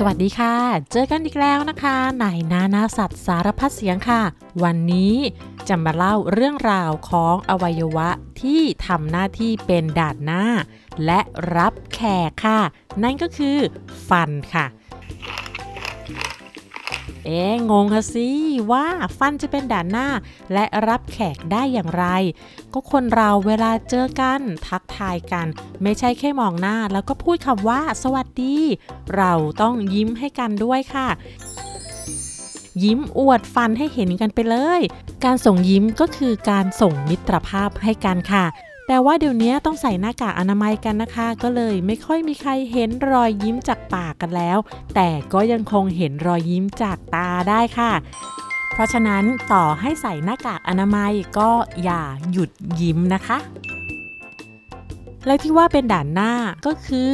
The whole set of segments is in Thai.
สวัสดีค่ะ เจอกันอีกแล้วนะคะในนานาสัตว์สารพัดเสียงค่ะ วันนี้จะมาเล่าเรื่องราวของอวัยวะที่ทำหน้าที่เป็นด่านหน้า และรับแขกค่ะ นั่นก็คือฟันค่ะ เอ๊งงคะสิว่าฟันจะเป็นด่านหน้า และรับแขกได้อย่างไร ก็คนเราเวลาเจอกัน ทักทายกัน ไม่ใช่แค่มองหน้า แล้วก็พูดคำว่า สวัสดี เราต้องยิ้มให้กันด้วยค่ะยิ้มอวดฟันให้เห็นกันไปเลย การส่งยิ้มก็คือการส่งมิตรภาพให้กันค่ะ แต่ว่าเดี๋ยวนี้ต้องใส่หน้ากากอนามัยกันนะคะ ก็เลยไม่ค่อยมีใครเห็นรอยยิ้มจากปากกันแล้ว แต่ก็ยังคงเห็นรอยยิ้มจากตาได้ค่ะ เพราะฉะนั้นต่อให้ใส่หน้ากากอนามัยก็อย่าหยุดยิ้มนะคะและที่ว่าเป็นด่านหน้าก็คือ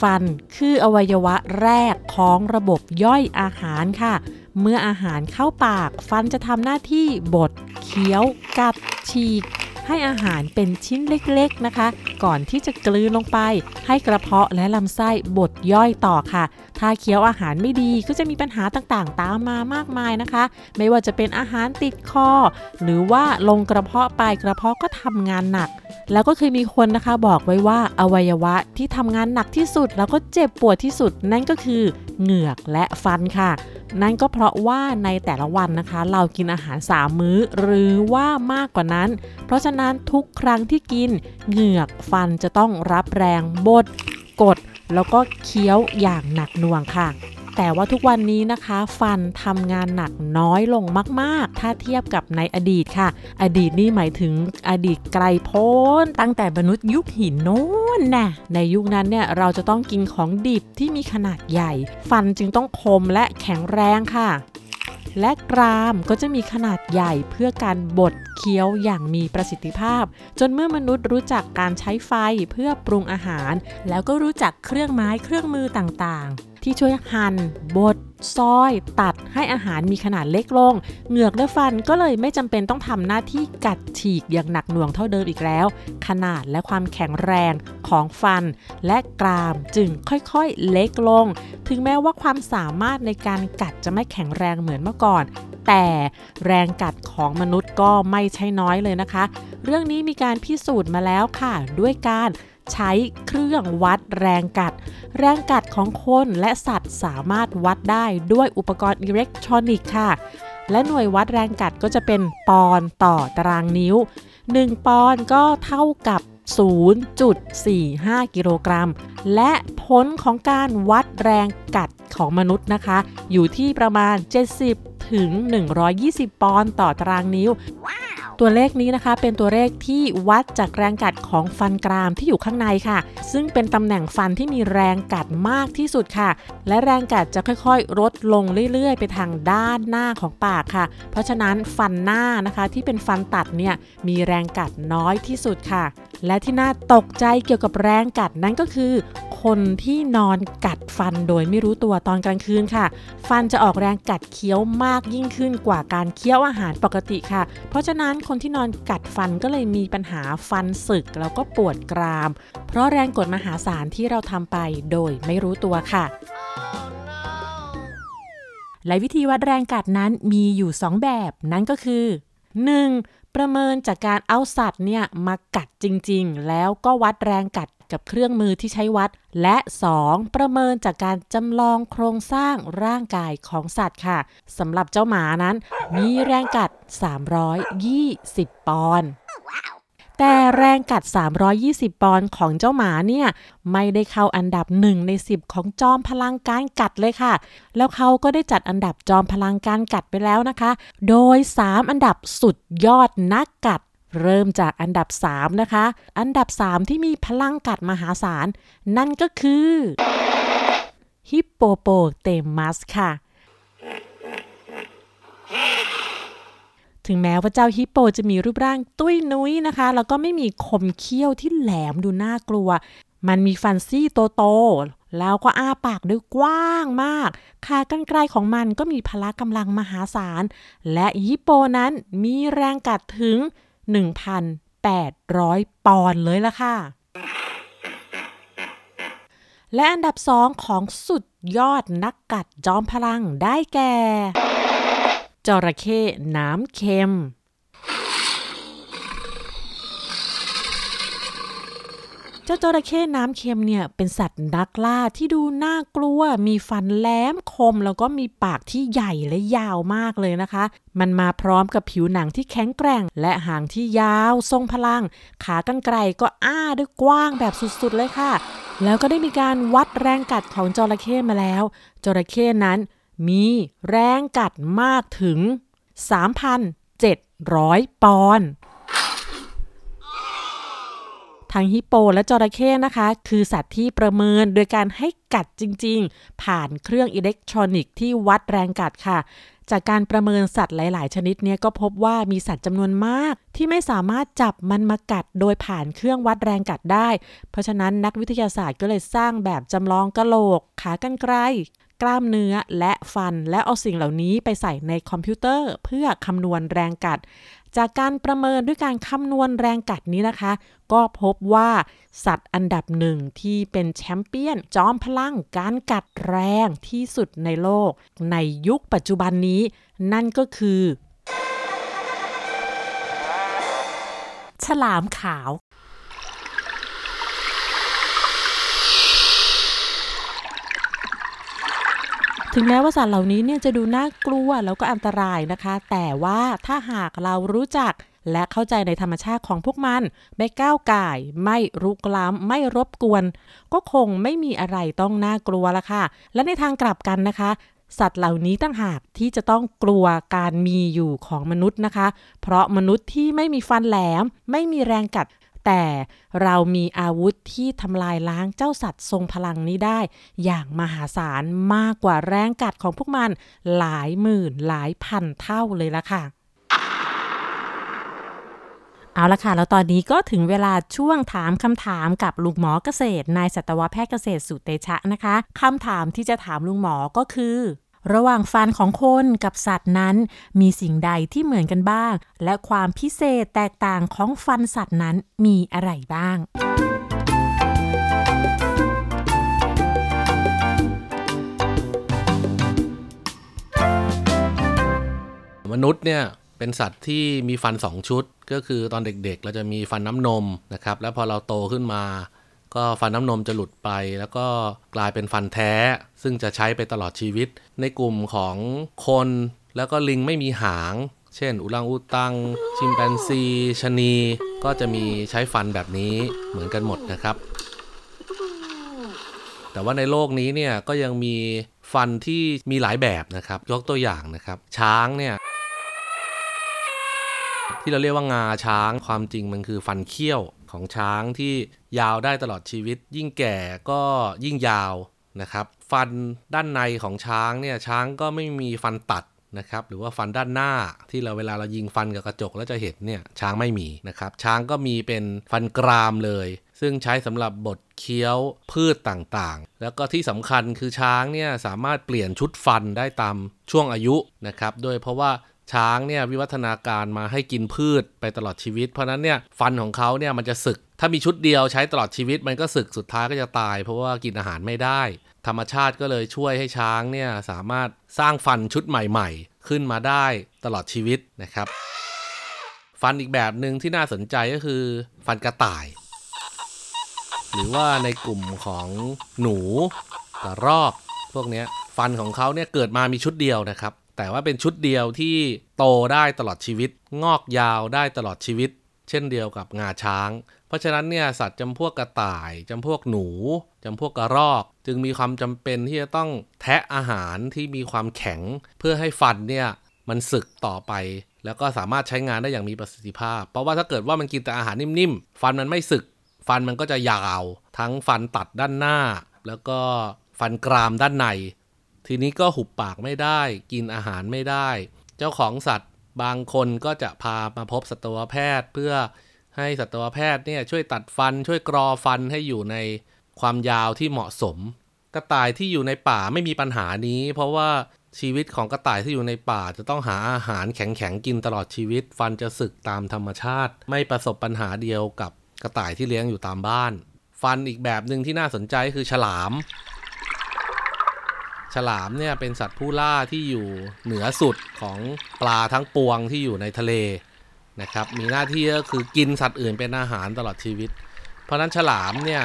ฟันคืออวัยวะแรกของระบบย่อยอาหารค่ะ เมื่ออาหารเข้าปาก ฟันจะทำหน้าที่บดเคี้ยว กัดฉีก ให้อาหารเป็นชิ้นเล็กๆนะคะ ก่อนที่จะกลืนลงไป ให้กระเพาะและลำไส้บดย่อยต่อค่ะ ถ้าเคี้ยวอาหารไม่ดีก็จะมีปัญหาต่างๆ ตามมามากมายนะคะ ไม่ว่าจะเป็นอาหารติดคอ หรือว่าลงกระเพาะไปกระเพาะก็ทำงานหนัก แล้วก็เคยมีคนนะคะบอกไว้ว่าอวัยวะที่ทำงานหนักที่สุด แล้วก็เจ็บปวดที่สุด นั่นก็คือเหงือกและฟันค่ะ นั่นก็เพราะว่าในแต่ละวันนะคะ เรากินอาหาร3มื้อ หรือว่ามากกว่านั้น เพราะฉะนั้นทุกครั้งที่กินเหงือกฟันจะต้องรับแรงบดกด แล้วก็เคี้ยวอย่างหนักหน่วงค่ะ แต่ว่าทุกวันนี้นะคะฟันทำงานหนักน้อยลงมากๆ ถ้าเทียบกับในอดีตค่ะ อดีตนี่หมายถึงอดีตไกลโพ้น ตั้งแต่มนุษย์ยุคหินโน้นน่ะในยุคนั้นเนี่ยเราจะต้องกินของดิบที่มีขนาดใหญ่ ฟันจึงต้องคมและแข็งแรงค่ะ และกรามก็จะมีขนาดใหญ่เพื่อการบดเคี้ยวอย่างมีประสิทธิภาพ จนเมื่อมนุษย์รู้จักการใช้ไฟเพื่อปรุงอาหาร แล้วก็รู้จักเครื่องไม้เครื่องมือต่างๆ ที่ช่วยหั่นบด ซอย ตัดให้อาหารมีขนาดเล็กลง เหงือกและฟันก็เลยไม่จำเป็นต้องทำหน้าที่กัดฉีกอย่างหนักหน่วงเท่าเดิมอีกแล้ว ขนาดและความแข็งแรงของฟัน และกรามจึงค่อยๆเล็กลง ถึงแม้ว่าความสามารถในการกัดจะไม่แข็งแรงเหมือนเมื่อก่อนแต่แรงกัดของมนุษย์ก็ไม่ใช่น้อยเลยนะคะ เรื่องนี้มีการพิสูจน์มาแล้วค่ะ ด้วยการ ใช้เครื่องวัดแรงกัด แรงกัดของคนและสัตว์สามารถวัดได้ด้วยอุปกรณ์อิเล็กทรอนิกส์ค่ะ และหน่วยวัดแรงกัดก็จะเป็นปอนต่อตารางนิ้ว 1 ปอนก็เท่ากับ 0.45 กิโลกรัม และผลของการวัดแรงกัดของมนุษย์นะคะ อยู่ที่ประมาณ 70 ถึง 120 ปอนด์ต่อตารางนิ้ว ตัวเลขนี้นะคะเป็นตัวเลขที่วัดจากแรงกัดของฟันกรามที่อยู่ข้างในค่ะ ซึ่งเป็นตำแหน่งฟันที่มีแรงกัดมากที่สุดค่ะ และแรงกัดจะค่อยๆ ลดลงเรื่อยๆ ไปทางด้านหน้าของปากค่ะ เพราะฉะนั้นฟันหน้านะคะที่เป็นฟันตัดเนี่ยมีแรงกัดน้อยที่สุดค่ะ และที่น่าตกใจเกี่ยวกับแรงกัดนั้นก็คือ คนที่นอนกัดฟันโดยไม่รู้ตัวตอนกลางคืนค่ะ ฟันจะออกแรงกัดเคี้ยวมากากยิ่งขึ้นกว่าการเคี้ยวอาหารปกติค่ะ เพราะฉะนั้นคนที่นอนกัดฟันก็เลยมีปัญหาฟันสึกแล้วก็ปวดกราม เพราะแรงกดมหาศาลที่เราทำไปโดยไม่รู้ตัวค่ะและวิธีวัดแรงกัดนั้นมีอยู่ 2 แบบนั่นก็คือ 1. ประเมินจากการเอาสัตว์เนี่ยมากัดจริง ๆ แล้วก็วัดแรงกัด กับเครื่องมือที่ใช้วัด และ 2. ประเมินจากการจำลองโครงสร้างร่างกายของสัตว์ค่ะสำหรับเจ้าหมานั้น มีแรงกัด 320 ปอนด์แต่แรงกัด 320 ปอนด์ของเจ้าหมาเนี่ย ไม่ได้เข้าอันดับ 1 ใน 10 ของจอมพลังการกัดเลยค่ะ แล้วเขาก็ได้จัดอันดับจอมพลังการกัดไปแล้วนะคะ โดย 3 อันดับสุดยอดนักกัด เริ่มจากอันดับ 3 นะคะ อันดับ 3 ที่มีพลังกัดมหาศาล นั่นก็คือฮิปโปโปเตมัสค่ะ ถึงแม้ว่าเจ้าฮิปโปจะมีรูปร่างตุ้ยนุ้ยนะคะ แล้วก็ไม่มีคมเขี้ยวที่แหลมดูน่ากลัว มันมีฟันซี่โตๆแล้วก็อ้าปากด้วยกว้างมาก ขากรรไกรของมันก็มีพละกำลังมหาศาล และฮิปโปนั้นมีแรงกัดถึง 1,800 ปอนด์เลยล่ะค่ะ และอันดับสองของสุดยอดนักกัดจอมพลังได้แก่จระเข้น้ำเค็ม เจ้าจระเข้น้ำเค็มเนี่ยเป็นสัตว์นักล่าที่ดูน่ากลัว มีฟันแหลมคม แล้วก็มีปากที่ใหญ่และยาวมากเลยนะคะ มันมาพร้อมกับผิวหนังที่แข็งแกร่ง และหางที่ยาวทรงพลัง ขากรรไกรก็อ้าด้วยกว้างแบบสุดๆเลยค่ะ แล้วก็ได้มีการวัดแรงกัดของจระเข้มาแล้ว จระเข้นั้นมีแรงกัดมากถึง3,700 ปอนด์ ทั้งฮิปโปและจระเข้นะคะ คือสัตว์ที่ประเมินโดยการให้กัดจริง ๆ ผ่านเครื่องอิเล็กทรอนิกส์ที่วัดแรงกัดค่ะ จากการประเมินสัตว์หลาย ๆ ชนิดเนี่ยก็พบว่ามีสัตว์จำนวนมาก ที่ไม่สามารถจับมันมากัดโดยผ่านเครื่องวัดแรงกัดได้ เพราะฉะนั้นนักวิทยาศาสตร์ก็เลยสร้างแบบจำลองกระโหลก ขากรรไกรกล้ามเนื้อและฟันและเอาสิ่งเหล่านี้ไปใส่ในคอมพิวเตอร์ เพื่อคำนวณแรงกัด จากการประเมินด้วยการคำนวณแรงกัดนี้นะคะ ก็พบว่าสัตว์อันดับหนึ่งที่เป็นแชมเปี้ยน จอมพลังการกัดแรงที่สุดในโลก ในยุคปัจจุบันนี้ นั่นก็คือ ฉลามขาว ถึงแม้ว่าสัตว์เหล่านี้เนี่ยจะดูน่ากลัวแล้วก็อันตรายนะคะ แต่ว่าถ้าหากเรารู้จักและเข้าใจในธรรมชาติของพวกมัน ไม่ก้าวก่าย ไม่รุกล้ำไม่รบกวน ก็คงไม่มีอะไรต้องน่ากลัวละค่ะ และในทางกลับกันนะคะ สัตว์เหล่านี้ตั้งหากที่จะต้องกลัวการมีอยู่ของมนุษย์นะคะ เพราะมนุษย์ที่ไม่มีฟันแหลม ไม่มีแรงกัด แต่เรามีอาวุธที่ทำลายล้างเจ้าสัตว์ทรงพลังนี้ได้ อย่างมหาศาลมากกว่าแรงกัดของพวกมันหลายหมื่นหลายพันเท่าเลยละค่ะเอาละค่ะ แล้วตอนนี้ก็ถึงเวลาช่วงถามคำถามกับลุงหมอเกษตรนายสัตวแพทย์เกษตรสุเตชะนะคะคำถามที่จะถามลุงหมอก็คือ ระหว่างฟันของคนกับสัตว์นั้น มีสิ่งใดที่เหมือนกันบ้าง และความพิเศษแตกต่างของฟันสัตว์นั้นมีอะไรบ้างมนุษย์เนี่ยเป็นสัตว์ที่มีฟัน 2 ชุด ก็คือตอนเด็กๆ เราจะมีฟันน้ำนมนะครับ แล้วพอเราโตขึ้นมา ก็ฟันน้ำนมจะหลุดไป แล้วก็กลายเป็นฟันแท้ ซึ่งจะใช้ไปตลอดชีวิต ในกลุ่มของคน แล้วก็ลิงไม่มีหาง เช่น อุลังอุตัง ชิมแปนซีชนี ก็จะมีใช้ฟันแบบนี้เหมือนกันหมดนะครับ แต่ว่าในโลกนี้เนี่ยก็ยังมีฟันที่มีหลายแบบนะครับ ยกตัวอย่างนะครับ ช้างเนี่ย ที่เราเรียกว่างาช้างความจริงมันคือฟันเขี้ยวของช้างที่ยาวได้ตลอดชีวิต ยิ่งแก่ก็ยิ่งยาวนะครับ ฟันด้านในของช้างเนี่ยช้างก็ไม่มีฟันตัดนะครับหรือว่าฟันด้านหน้าที่เราเวลาเรายิงฟันกับกระจกแล้วจะเห็นเนี่ยช้างไม่มีนะครับช้างก็มีเป็นฟันกรามเลย ซึ่งใช้สำหรับบดเคี้ยวพืชต่างๆ แล้วก็ที่สำคัญคือช้างเนี่ยสามารถเปลี่ยนชุดฟันได้ตามช่วงอายุนะครับโดยเพราะว่า ช้างเนี่ยวิวัฒนาการมาให้กินพืชไปตลอดชีวิต เพราะนั้นเนี่ยฟันของเขาเนี่ยมันจะสึก ถ้ามีชุดเดียวใช้ตลอดชีวิตมันก็สึกสุดท้ายก็จะตาย เพราะว่ากินอาหารไม่ได้ ธรรมชาติก็เลยช่วยให้ช้างเนี่ยสามารถสร้างฟันชุดใหม่ๆ ขึ้นมาได้ตลอดชีวิตนะครับ ฟันอีกแบบหนึ่งที่น่าสนใจก็คือ ฟันกระต่าย หรือว่าในกลุ่มของหนูกระรอก พวกนี้ฟันของเขาเนี่ยเกิดมามีชุดเดียวนะครับ แต่ว่าเป็นชุดเดียวที่โตได้ตลอดชีวิต งอกยาวได้ตลอดชีวิต เช่นเดียวกับงาช้าง เพราะฉะนั้นเนี่ยสัตว์จำพวกกระต่ายจำพวกหนูจำพวกกระรอก จึงมีความจำเป็นที่จะต้องแทะอาหารที่มีความแข็ง เพื่อให้ฟันเนี่ยมันสึกต่อไป แล้วก็สามารถใช้งานได้อย่างมีประสิทธิภาพ เพราะว่าถ้าเกิดว่ามันกินแต่อาหารนิ่มๆ ฟันมันไม่สึก ฟันมันก็จะยาว ทั้งฟันตัดด้านหน้า แล้วก็ฟันกรามด้านใน ทีนี้ก็หุบปากไม่ได้ กินอาหารไม่ได้ เจ้าของสัตว์บางคนก็จะพามาพบสัตวแพทย์ เพื่อให้สัตวแพทย์เนี่ยช่วยตัดฟันช่วยกรอฟันให้อยู่ในความยาวที่เหมาะสม กระต่ายที่อยู่ในป่าไม่มีปัญหานี้ เพราะว่าชีวิตของกระต่ายที่อยู่ในป่าจะต้องหาอาหารแข็งๆกินตลอดชีวิต ฟันจะสึกตามธรรมชาติ ไม่ประสบปัญหาเดียวกับกระต่ายที่เลี้ยงอยู่ตามบ้าน ฟันอีกแบบหนึ่งที่น่าสนใจคือฉลาม ฉลามเนี่ยเป็นสัตว์ผู้ล่าที่อยู่เหนือสุดของปลาทั้งปวงที่อยู่ในทะเลนะครับมีหน้าที่ก็คือกินสัตว์อื่นเป็นอาหารตลอดชีวิต เพราะนั้นฉลามเนี่ย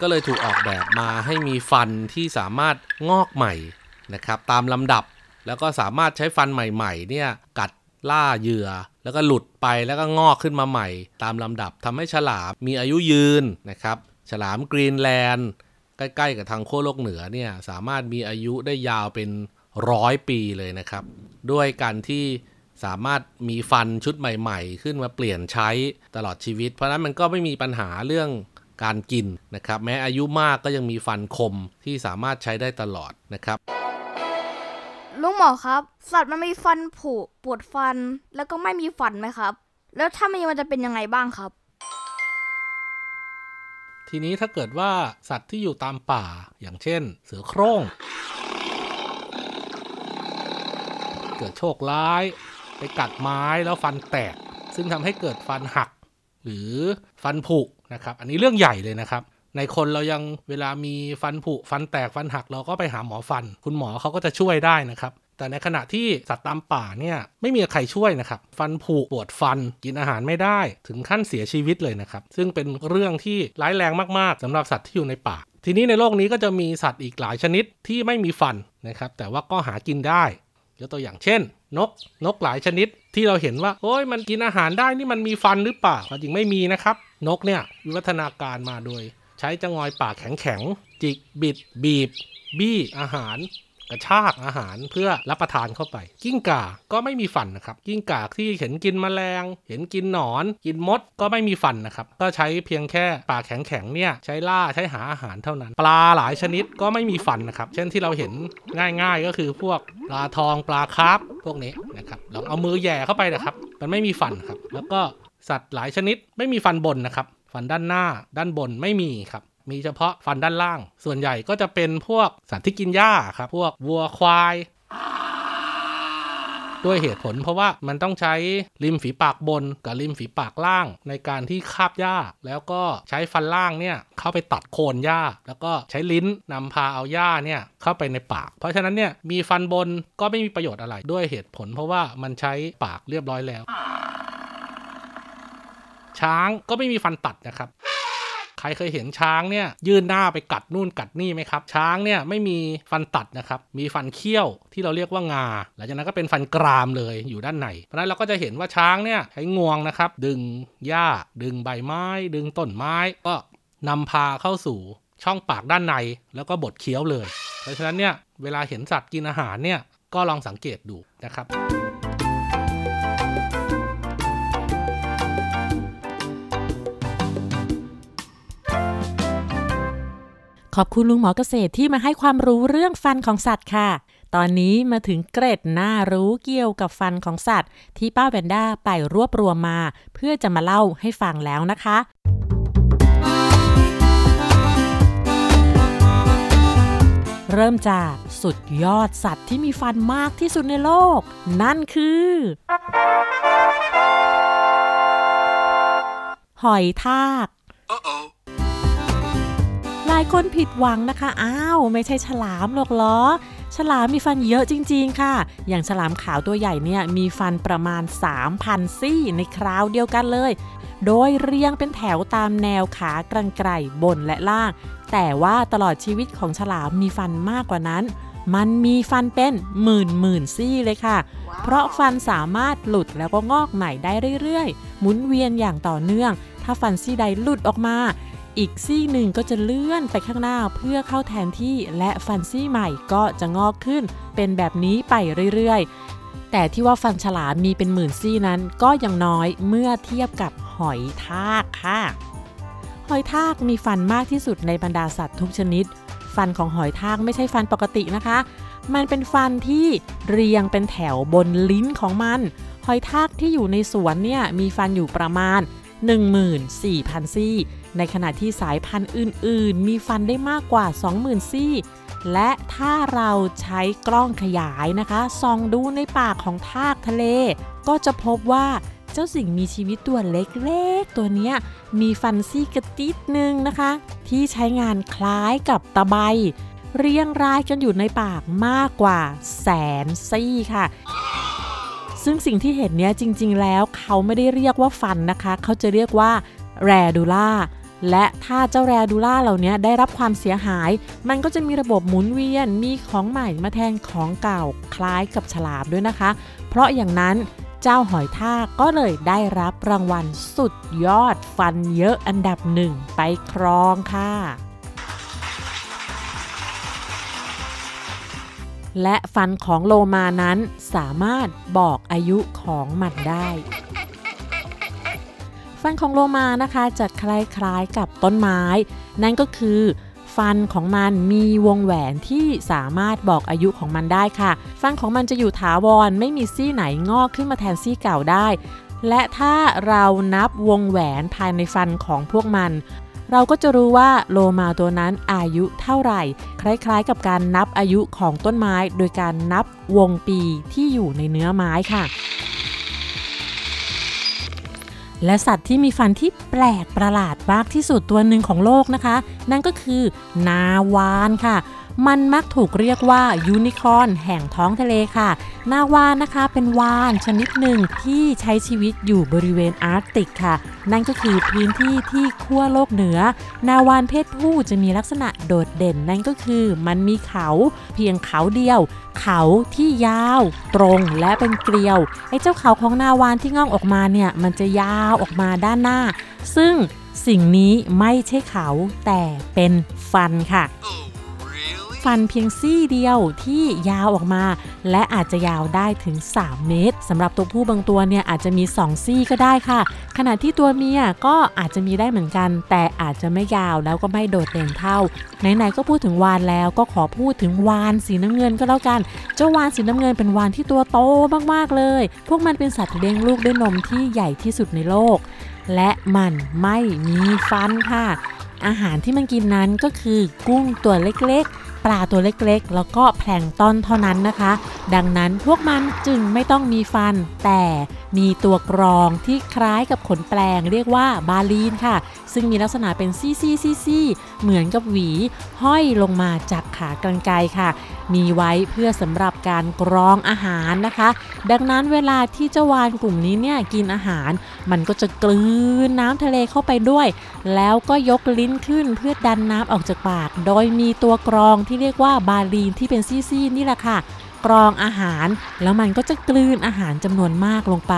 ก็เลยถูกออกแบบมาให้มีฟันที่สามารถงอกใหม่นะครับตามลำดับแล้วก็สามารถใช้ฟันใหม่ๆเนี่ยกัดล่าเหยื่อ แล้วก็หลุดไปแล้วก็งอกขึ้นมาใหม่ ตามลำดับทำให้ฉลามมีอายุยืนนะครับฉลามกรีนแลนด์ ใกล้ ๆ กับทางขั้วโลกเหนือเนี่ยสามารถมีอายุได้ยาวเป็นร้อยปีเลยนะครับ ด้วยการที่สามารถมีฟันชุดใหม่ ๆ ขึ้นมาเปลี่ยนใช้ตลอดชีวิต เพราะนั้นมันก็ไม่มีปัญหาเรื่องการกินนะครับ แม้อายุมากก็ยังมีฟันคมที่สามารถใช้ได้ตลอดนะครับลุงหมอครับ สัตว์มันมีฟันผุปวดฟันแล้วก็ไม่มีฟันไหมครับ แล้วถ้ามีมันจะเป็นยังไงบ้างครับ ทีนี้ถ้าเกิดว่าสัตว์ที่อยู่ตามป่าอย่างเช่น เสือโคร่ง เกิดโชคร้าย ไปกัดไม้แล้วฟันแตก ซึ่งทำให้เกิดฟันหัก หรือฟันผุนะครับ อันนี้เรื่องใหญ่เลยนะครับในคนเรายังเวลามีฟันผุฟันแตกฟันหักเราก็ไปหาหมอฟัน คุณหมอเขาก็จะช่วยได้นะครับ แต่ในขณะที่สัตว์ตามป่าเนี่ยไม่มีใครช่วยนะครับ ฟันผุปวดฟันกินอาหารไม่ได้ถึงขั้นเสียชีวิตเลยนะครับ ซึ่งเป็นเรื่องที่ร้ายแรงมากๆสำหรับสัตว์ที่อยู่ในป่า ทีนี้ในโลกนี้ก็จะมีสัตว์อีกหลายชนิดที่ไม่มีฟันนะครับ แต่ว่าก็หากินได้ยกตัวอย่างเช่น นกนกหลายชนิดที่เราเห็นว่าโอ้ยมันกินอาหารได้นี่มันมีฟันหรือเปล่าจริงไม่มีนะครับ นกเนี่ยวิวัฒนาการมาโดย ใช้จงอยปากแข็งๆจิกบิด บีบ บี้อาหาร กระชากอาหารเพื่อรับประทานเข้าไป กิ้งก่าก็ไม่มีฟันนะครับ กิ้งก่าที่เห็นกินแมลง เห็นกินหนอน กินมดก็ไม่มีฟันนะครับ ก็ใช้เพียงแค่ปากแข็งๆเนี่ยใช้ล่าใช้หาอาหารเท่านั้น ปลาหลายชนิดก็ไม่มีฟันนะครับ เช่นที่เราเห็นง่าย ๆ ก็คือพวกปลาทองปลาคาร์ฟพวกนี้นะครับลองเอามือแย่เข้าไปนะครับ มันไม่มีฟันครับ แล้วก็สัตว์หลายชนิดไม่มีฟันบนนะครับ ฟันด้านหน้าด้านบนไม่มีครับ มีเฉพาะฟันด้านล่าง ส่วนใหญ่ก็จะเป็นพวกสัตว์ที่กินหญ้าครับ พวกวัวควาย ด้วยเหตุผลเพราะว่ามันต้องใช้ริมฝีปากบนกับริมฝีปากล่าง ในการที่คาบหญ้า แล้วก็ใช้ฟันล่างเนี่ยเข้าไปตัดโคนหญ้า แล้วก็ใช้ลิ้นนำพาเอาหญ้าเนี่ยเข้าไปในปาก เพราะฉะนั้นเนี่ยมีฟันบนก็ไม่มีประโยชน์อะไร ด้วยเหตุผล เพราะว่ามันใช้ปากเรียบร้อยแล้ว ช้างก็ไม่มีฟันตัดนะครับ ใครเคยเห็นช้างเนี่ยยื่นหน้าไปกัดนู่นกัดนี่ไหมครับ ช้างเนี่ยไม่มีฟันตัดนะครับ มีฟันเขี้ยวที่เราเรียกว่างา หลังจากนั้นก็เป็นฟันกรามเลยอยู่ด้านใน เพราะฉะนั้นเราก็จะเห็นว่าช้างเนี่ยใช้งวงนะครับ ดึงหญ้า ดึงใบไม้ ดึงต้นไม้ ก็นำพาเข้าสู่ช่องปากด้านในแล้วก็บดเคี้ยวเลย เพราะฉะนั้นเนี่ยเวลาเห็นสัตว์กินอาหารเนี่ยก็ลองสังเกตดูนะครับ ขอบคุณลุงหมอเกษตรที่มาให้ความรู้เรื่องฟันของสัตว์ค่ะ ตอนนี้มาถึงเกร็ดน่ารู้เกี่ยวกับฟันของสัตว์ ที่ป้าแวนด้าไปรวบรวมมา เพื่อจะมาเล่าให้ฟังแล้วนะคะเริ่มจากสุดยอดสัตว์ที่มีฟันมากที่สุดในโลก นั่นคือ หอยทากหลายคนผิดหวังนะคะ อ้าว ไม่ใช่ฉลามหรอกเหรอ ฉลามมีฟันเยอะจริง ๆ ค่ะ อย่างฉลามขาวตัวใหญ่เนี่ยมีฟันประมาณ 3,000 ซี่ในคราวเดียวกันเลย โดยเรียงเป็นแถวตามแนวขากรรไกรบนและล่าง แต่ว่าตลอดชีวิตของฉลามมีฟันมากกว่านั้นมันมีฟันเป็นหมื่นหมื่นซี่เลยค่ะ เพราะฟันสามารถหลุดแล้วก็งอกใหม่ได้เรื่อยๆ หมุนเวียนอย่างต่อเนื่อง ถ้าฟันซี่ใดหลุดออกมา อีกซี่หนึ่งก็จะเลื่อนไปข้างหน้าเพื่อเข้าแทนที่และฟันซี่ใหม่ก็จะงอกขึ้น เป็นแบบนี้ไปเรื่อยๆ แต่ที่ว่าฟันฉลามมีเป็นหมื่นซี่นั้นก็ยังน้อยเมื่อเทียบกับหอยทากค่ะ หอยทากมีฟันมากที่สุดในบรรดาสัตว์ทุกชนิด ฟันของหอยทากไม่ใช่ฟันปกตินะคะ มันเป็นฟันที่เรียงเป็นแถวบนลิ้นของมัน หอยทากที่อยู่ในสวนเนี่ยมีฟันอยู่ประมาณ 14,000 ซี่ ในขณะที่สายพันธุ์อื่น ๆ มีฟันได้มากกว่า 20,000 ซี่ และถ้าเราใช้กล้องขยายนะคะส่องดูในปากของทากทะเล ก็จะพบว่าเจ้าสิ่งมีชีวิตตัวเล็ก ๆ ตัวนี้มีฟันซี่กระติดหนึ่งนะคะ ที่ใช้งานคล้ายกับตะไบเรียงรายกันอยู่ในปากมากกว่าแสนซี่ค่ะ ซึ่งสิ่งที่เห็นเนี้ยจริง ๆ แล้วเขาไม่ได้เรียกว่าฟันนะคะ เขาจะเรียกว่าแรดูล่า และถ้าเจ้าแรดูล่าเหล่านี้ได้รับความเสียหาย มันก็จะมีระบบหมุนเวียนมีของใหม่มาแทนของเก่าคล้ายกับฉลามด้วยนะคะ เพราะอย่างนั้นเจ้าหอยทากก็เลยได้รับรางวัลสุดยอดฟันเยอะอันดับหนึ่งไปครองค่ะ และฟันของโลมานั้นสามารถบอกอายุของมันได้ ฟันของโลมานะคะจะคล้ายๆกับต้นไม้ นั่นก็คือฟันของมันมีวงแหวนที่สามารถบอกอายุของมันได้ค่ะ ฟันของมันจะอยู่ถาวรไม่มีซี่ไหนงอกขึ้นมาแทนซี่เก่าได้ และถ้าเรานับวงแหวนภายในฟันของพวกมัน เราก็จะรู้ว่าโลมาตัวนั้นอายุเท่าไหร่ คล้ายๆ กับการนับอายุของต้นไม้ โดยการนับวงปีที่อยู่ในเนื้อไม้ค่ะ และสัตว์ที่มีฟันที่แปลกประหลาดมากที่สุดตัวหนึ่งของโลกนะคะ นั่นก็คือนาวานค่ะ มันมักถูกเรียกว่ายูนิคอร์นแห่งท้องทะเลค่ะ นาวานนะคะเป็นวานชนิดหนึ่งที่ใช้ชีวิตอยู่บริเวณอาร์กติกค่ะ นั่นก็คือพื้นที่ที่ขั้วโลกเหนือ นาวานเพศผู้จะมีลักษณะโดดเด่นนั่นก็คือมันมีเขาเพียงเขาเดียว เขาที่ยาว ตรงและเป็นเกลียวไอ้เจ้าเขาของนาวานที่งอกออกมาเนี่ยมันจะยาวออกมาด้านหน้า ซึ่งสิ่งนี้ไม่ใช่เขาแต่เป็นฟันค่ะ ฟันเพียงซี่เดียวที่ยาวออกมา และอาจจะยาวได้ถึง 3 เมตรสำหรับตัวผู้บางตัวเนี่ยอาจจะมี 2 ซี่ก็ได้ค่ะ ขณะที่ตัวเมียก็อาจจะมีได้เหมือนกัน แต่อาจจะไม่ยาวแล้วก็ไม่โดดเด่นเท่าไหนๆก็พูดถึงวานแล้วก็ขอพูดถึงวานสีน้ำเงินก็แล้วกัน เจ้าวานสีน้ำเงินเป็นวานที่ตัวโตมากๆเลย พวกมันเป็นสัตว์เลี้ยงลูกด้วยนมที่ใหญ่ที่สุดในโลก และมันไม่มีฟันค่ะ อาหารที่มันกินนั้นก็คือกุ้งตัวเล็ก ปลาตัวเล็กๆ แล้วก็แพลงต้อนเท่านั้นนะคะ ดังนั้นพวกมันจึงไม่ต้องมีฟัน แต่มีตัวกรองที่คล้ายกับขนแปลงเรียกว่าบาลีนค่ะ ซึ่งมีลักษณะเป็นซี่ซี่ซี่ซี่เหมือนกับหวี ห้อยลงมาจากขากรรไกรค่ะ มีไว้เพื่อสำหรับการกรองอาหารนะคะ ดังนั้นเวลาที่เจ้าวานกลุ่มนี้เนี่ยกินอาหาร มันก็จะกลืนน้ำทะเลเข้าไปด้วย แล้วก็ยกลิ้นขึ้นเพื่อดันน้ำออกจากปาก โดยมีตัวกรองที่ที่เรียกว่าบาลีนที่เป็นซี่ๆนี่แหละค่ะ กรองอาหาร แล้วมันก็จะกลืนอาหารจำนวนมากลงไป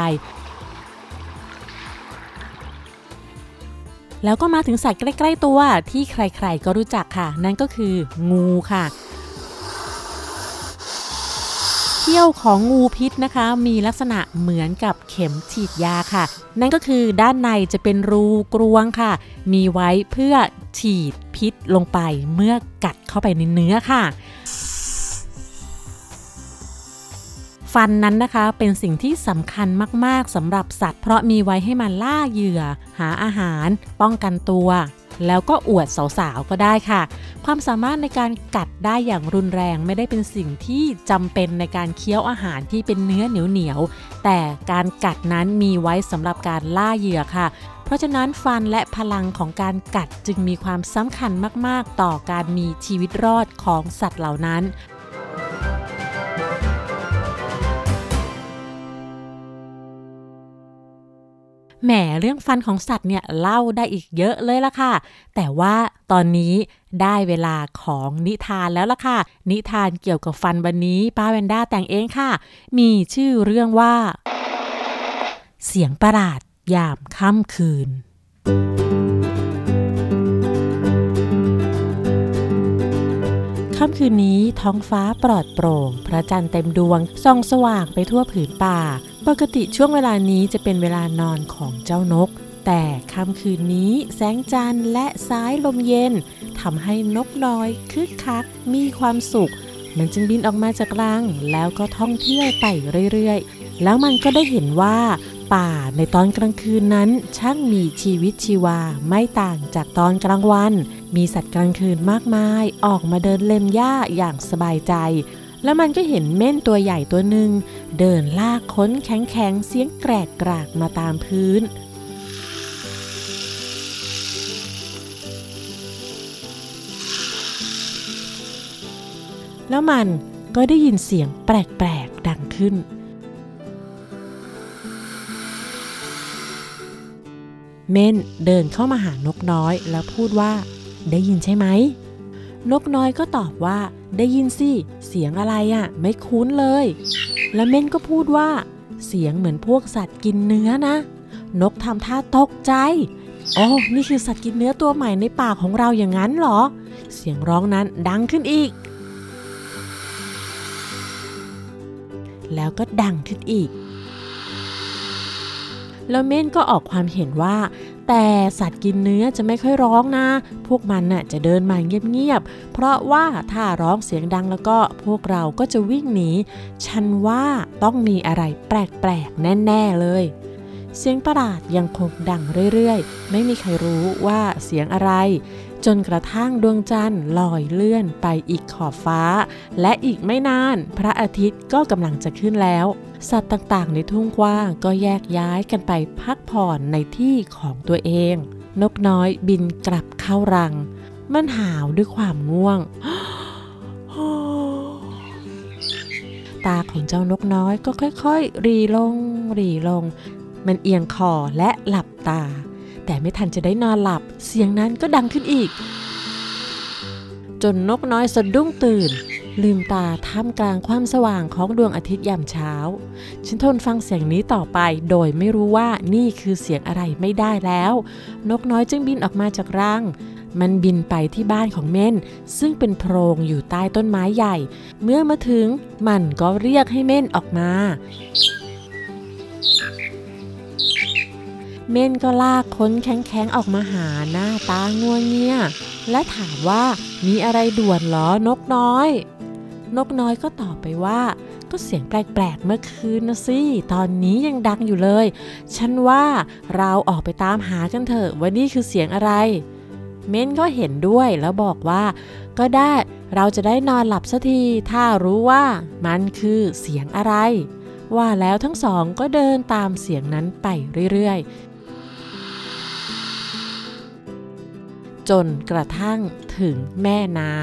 แล้วก็มาถึงสัตว์ใกล้ ๆ ตัวที่ใครๆก็รู้จักค่ะ นั่นก็คืองูค่ะ เขี้ยวของงูพิษนะคะ มีลักษณะเหมือนกับเข็มฉีดยาค่ะ นั่นก็คือด้านในจะเป็นรูกรวงค่ะ มีไว้เพื่อฉีดพิษลงไปเมื่อกัดเข้าไปในเนื้อค่ะฟันนั้นนะคะเป็นสิ่งที่สำคัญมาก ๆสำหรับสัตว์ เพราะมีไว้ให้มันล่าเหยื่อ หาอาหาร ป้องกันตัว แล้วก็อวดสาวๆก็ได้ค่ะ ความสามารถในการกัดได้อย่างรุนแรงไม่ได้เป็นสิ่งที่จำเป็นในการเคี้ยวอาหารที่เป็นเนื้อเหนียวๆแต่การกัดนั้นมีไว้สำหรับการล่าเหยื่อค่ะเพราะฉะนั้นฟันและพลังของการกัดจึงมีความสำคัญมาก ๆ ต่อการมีชีวิตรอดของสัตว์เหล่านั้น แหมเรื่องฟันของสัตว์เนี่ยเล่าได้อีกเยอะเลยล่ะค่ะ แต่ว่าตอนนี้ได้เวลาของนิทานแล้วล่ะค่ะ นิทานเกี่ยวกับฟันวันนี้ป้าแวนด้าแต่งเองค่ะ มีชื่อเรื่องว่า เสียงประหลาดยามค่ำคืน ค่ำคืนนี้ท้องฟ้าปลอดโปร่ง พระจันทร์เต็มดวงส่องสว่างไปทั่วผืนป่า ปกติช่วงเวลานี้จะเป็นเวลานอนของเจ้านก แต่ค่ำคืนนี้แสงจันทร์และสายลมเย็นทำให้นกน้อยคึกคัก มีความสุข มันจึงบินออกมาจากรัง แล้วก็ท่องเที่ยวไปเรื่อยๆ แล้วมันก็ได้เห็นว่า ป่าในตอนกลางคืนนั้น ช่างมีชีวิตชีวาไม่ต่างจากตอนกลางวัน มีสัตว์กลางคืนมากมาย ออกมาเดินเล็มหญ้าอย่างสบายใจ แล้วมันก็เห็นเม่นตัวใหญ่ตัวหนึ่งเดินลากค้นแข็งๆเสียงแกรกกรากมาตามพื้นแล้วมันก็ได้ยินเสียงแปลกๆดังขึ้น เม่นเดินเข้ามาหานกน้อยแล้วพูดว่า ได้ยินใช่ไหม นกน้อยก็ตอบว่า ได้ยินสิ เสียงอะไรอะ่ะ ไม่คุ้นเลย แล้วเม่นก็พูดว่า เสียงเหมือนพวกสัตว์กินเนื้อนะ นกทำท่าตกใจโอ้นี่คือสัตว์กินเนื้อตัวใหม่ในป่าของเราอย่างนั้นเหรอ เสียงร้องนั้นดังขึ้นอีก แล้วก็ดังขึ้นอีก แล้วเม่นก็ออกความเห็นว่า แต่สัตว์กินเนื้อจะไม่ค่อยร้องนะ พวกมันน่ะจะเดินมาเงียบๆ เพราะว่าถ้าร้องเสียงดังแล้วก็พวกเราก็จะวิ่งหนี ฉันว่าต้องมีอะไรแปลกๆ แน่ ๆ เลย เสียงประหลาดยังคงดังเรื่อยๆ ไม่มีใครรู้ว่าเสียงอะไร จนกระทั่งดวงจันทร์ลอยเลื่อนไปอีกขอบฟ้า และอีกไม่นาน พระอาทิตย์ก็กำลังจะขึ้นแล้ว สัตว์ต่างๆ ในทุ่งกว้างก็แยกย้ายกันไปพักผ่อนในที่ของตัวเอง นกน้อยบินกลับเข้ารัง มันหาวด้วยความง่วงตาของเจ้านกน้อยก็ค่อยๆ รีลง รีลง มันเอียงคอและหลับตา แต่ไม่ทันจะได้นอนหลับ เสียงนั้นก็ดังขึ้นอีก จนนกน้อยสะดุ้งตื่น ลืมตาท่ามกลางความสว่างของดวงอาทิตย์ยามเช้า ฉันทนฟังเสียงนี้ต่อไป โดยไม่รู้ว่านี่คือเสียงอะไรไม่ได้แล้ว นกน้อยจึงบินออกมาจากรังมันบินไปที่บ้านของเม่น ซึ่งเป็นโพรงอยู่ใต้ต้นไม้ใหญ่ เมื่อมาถึงมันก็เรียกให้เม่นออกมา เม่นก็ลากค้นแข็งๆออกมาหาหน้าตางัวเงียและถามว่ามีอะไรด่วนหรอนกน้อย นกน้อยก็ตอบไปว่า ก็เสียงแปลกๆเมื่อคืนนะสิตอนนี้ยังดังอยู่เลย ฉันว่าเราออกไปตามหากันเถอะว่านี่คือเสียงอะไร เม้นก็เห็นด้วยแล้วบอกว่า ก็ได้เราจะได้นอนหลับสักทีถ้ารู้ว่ามันคือเสียงอะไรว่าแล้วทั้งสองก็เดินตามเสียงนั้นไปเรื่อย จนกระทั่งถึงแม่น้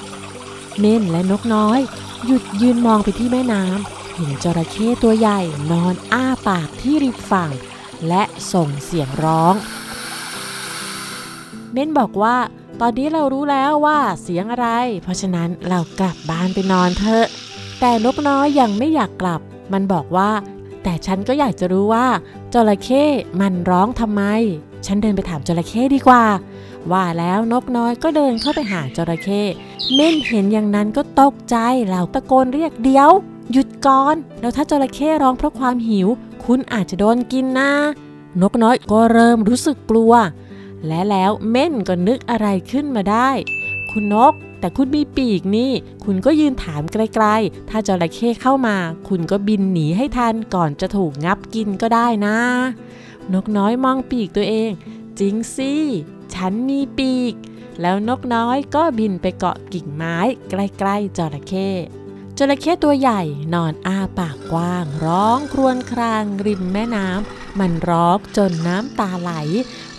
ำเม่นและนกน้อย หยุดยืนมองไปที่แม่น้ำเห็นจระเข้ตัวใหญ่นอนอ้าปากที่ริมฝั่ง และส่งเสียงร้อง เม่นบอกว่า ตอนนี้เรารู้แล้วว่าเสียงอะไร เพราะฉะนั้นเรากลับบ้านไปนอนเถอะ แต่นกน้อยยังไม่อยากกลับ มันบอกว่า แต่ฉันก็อยากจะรู้ว่าจระเข้มันร้องทำไม ฉันเดินไปถามจระเข้ดีกว่า ว่าแล้วนกน้อยก็เดินเข้าไปหาจระเข้เม่นเห็นอย่างนั้นก็ตกใจแล้วตะโกนเรียกเดี๋ยว หยุดก่อน แล้วถ้าจระเข้ร้องเพราะความหิว คุณอาจจะโดนกินนะนกน้อยก็เริ่มรู้สึกกลัว และแล้วเม่นก็นึกอะไรขึ้นมาได้ คุณนก แต่คุณมีปีกนี่ คุณก็ยืนถามไกลๆ ถ้าจระเข้เข้ามา คุณก็บินหนีให้ทันก่อนจะถูกงับกินก็ได้นะ นกน้อยมองปีกตัวเอง จริงสิ ฉันมีปีก แล้วนกน้อยก็บินไปเกาะกิ่งไม้ ใกล้ๆจระเข้จระเข้ตัวใหญ่นอนอ้าปากกว้าง ร้องครวญครางริมแม่น้ำมันร้องจนน้ำตาไหล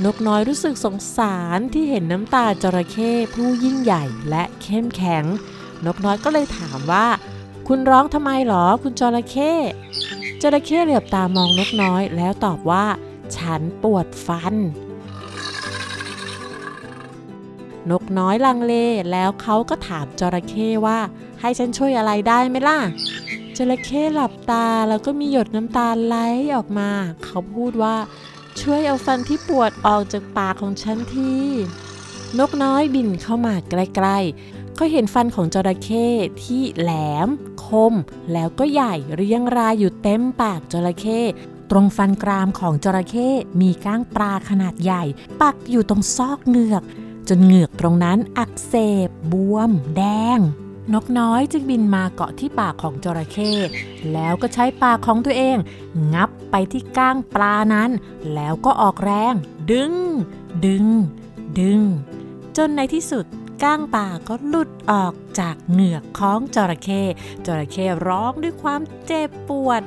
นกน้อยรู้สึกสงสารที่เห็นน้ำตาจระเข้ผู้ยิ่งใหญ่และเข้มแข็ง นกน้อยก็เลยถามว่า คุณร้องทำไมหรอคุณจระเข้จระเข้เหลือบตามองนกน้อยแล้วตอบว่า ฉันปวดฟัน นกน้อยลังเลแล้วเขาก็ถามจระเข้ว่า ให้ฉันช่วยอะไรได้ไหมล่ะ จระเข้หลับตาแล้วก็มีหยดน้ำตาไหลออกมา เขาพูดว่า ช่วยเอาฟันที่ปวดออกจากปากของฉันทีนกน้อยบินเข้ามาใกล้ๆ ก็เห็นฟันของจระเข้ที่แหลม คม แล้วก็ใหญ่เรียงรายอยู่เต็มปากจระเข้ ตรงฟันกรามของจระเข้มีก้างปลาขนาดใหญ่ ปักอยู่ตรงซอกเหงือก จนเหงือกตรงนั้นอักเสบบวม แดง นกน้อยจึงบินมาเกาะที่ปากของจระเข้แล้วก็ใช้ปากของตัวเอง งับไปที่ก้างปลานั้น แล้วก็ออกแรง ดึง ดึง ดึง จนในที่สุดก้างป่าก็หลุดออกจากเหงือกของจระเข้จระเข้ร้องด้วยความเจ็บปวด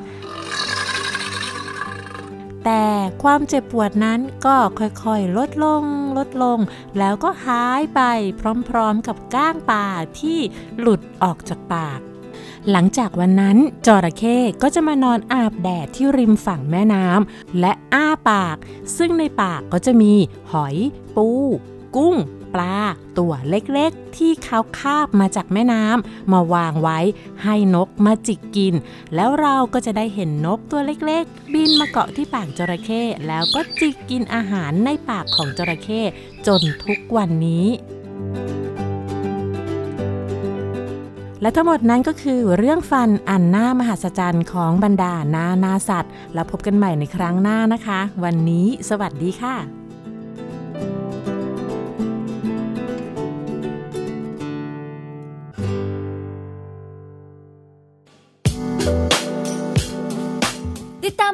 แต่ความเจ็บปวดนั้นก็ค่อยๆลดลงลดลง แล้วก็หายไปพร้อมๆกับก้างป่าที่หลุดออกจากปากหลังจากวันนั้นจระเข้ก็จะมานอนอาบแดดที่ริมฝั่งแม่น้ำและอ้าปาก ซึ่งในปากก็จะมีหอย ปู กุ้ง ปลาตัวเล็กๆ ที่เขาคาบมาจากแม่น้ำมาวางไว้ให้นกมาจิกกิน แล้วเราก็จะได้เห็นนกตัวเล็กๆ บินมาเกาะที่ปากจระเข้แล้วก็จิกกินอาหารในปากของจระเข้จนทุกวันนี้และทั้งหมดนั้นก็คือเรื่องฟันอันน่ามหัศจรรย์ของบรรดานานาสัตว์ แล้วพบกันใหม่ในครั้งหน้านะคะ วันนี้สวัสดีค่ะ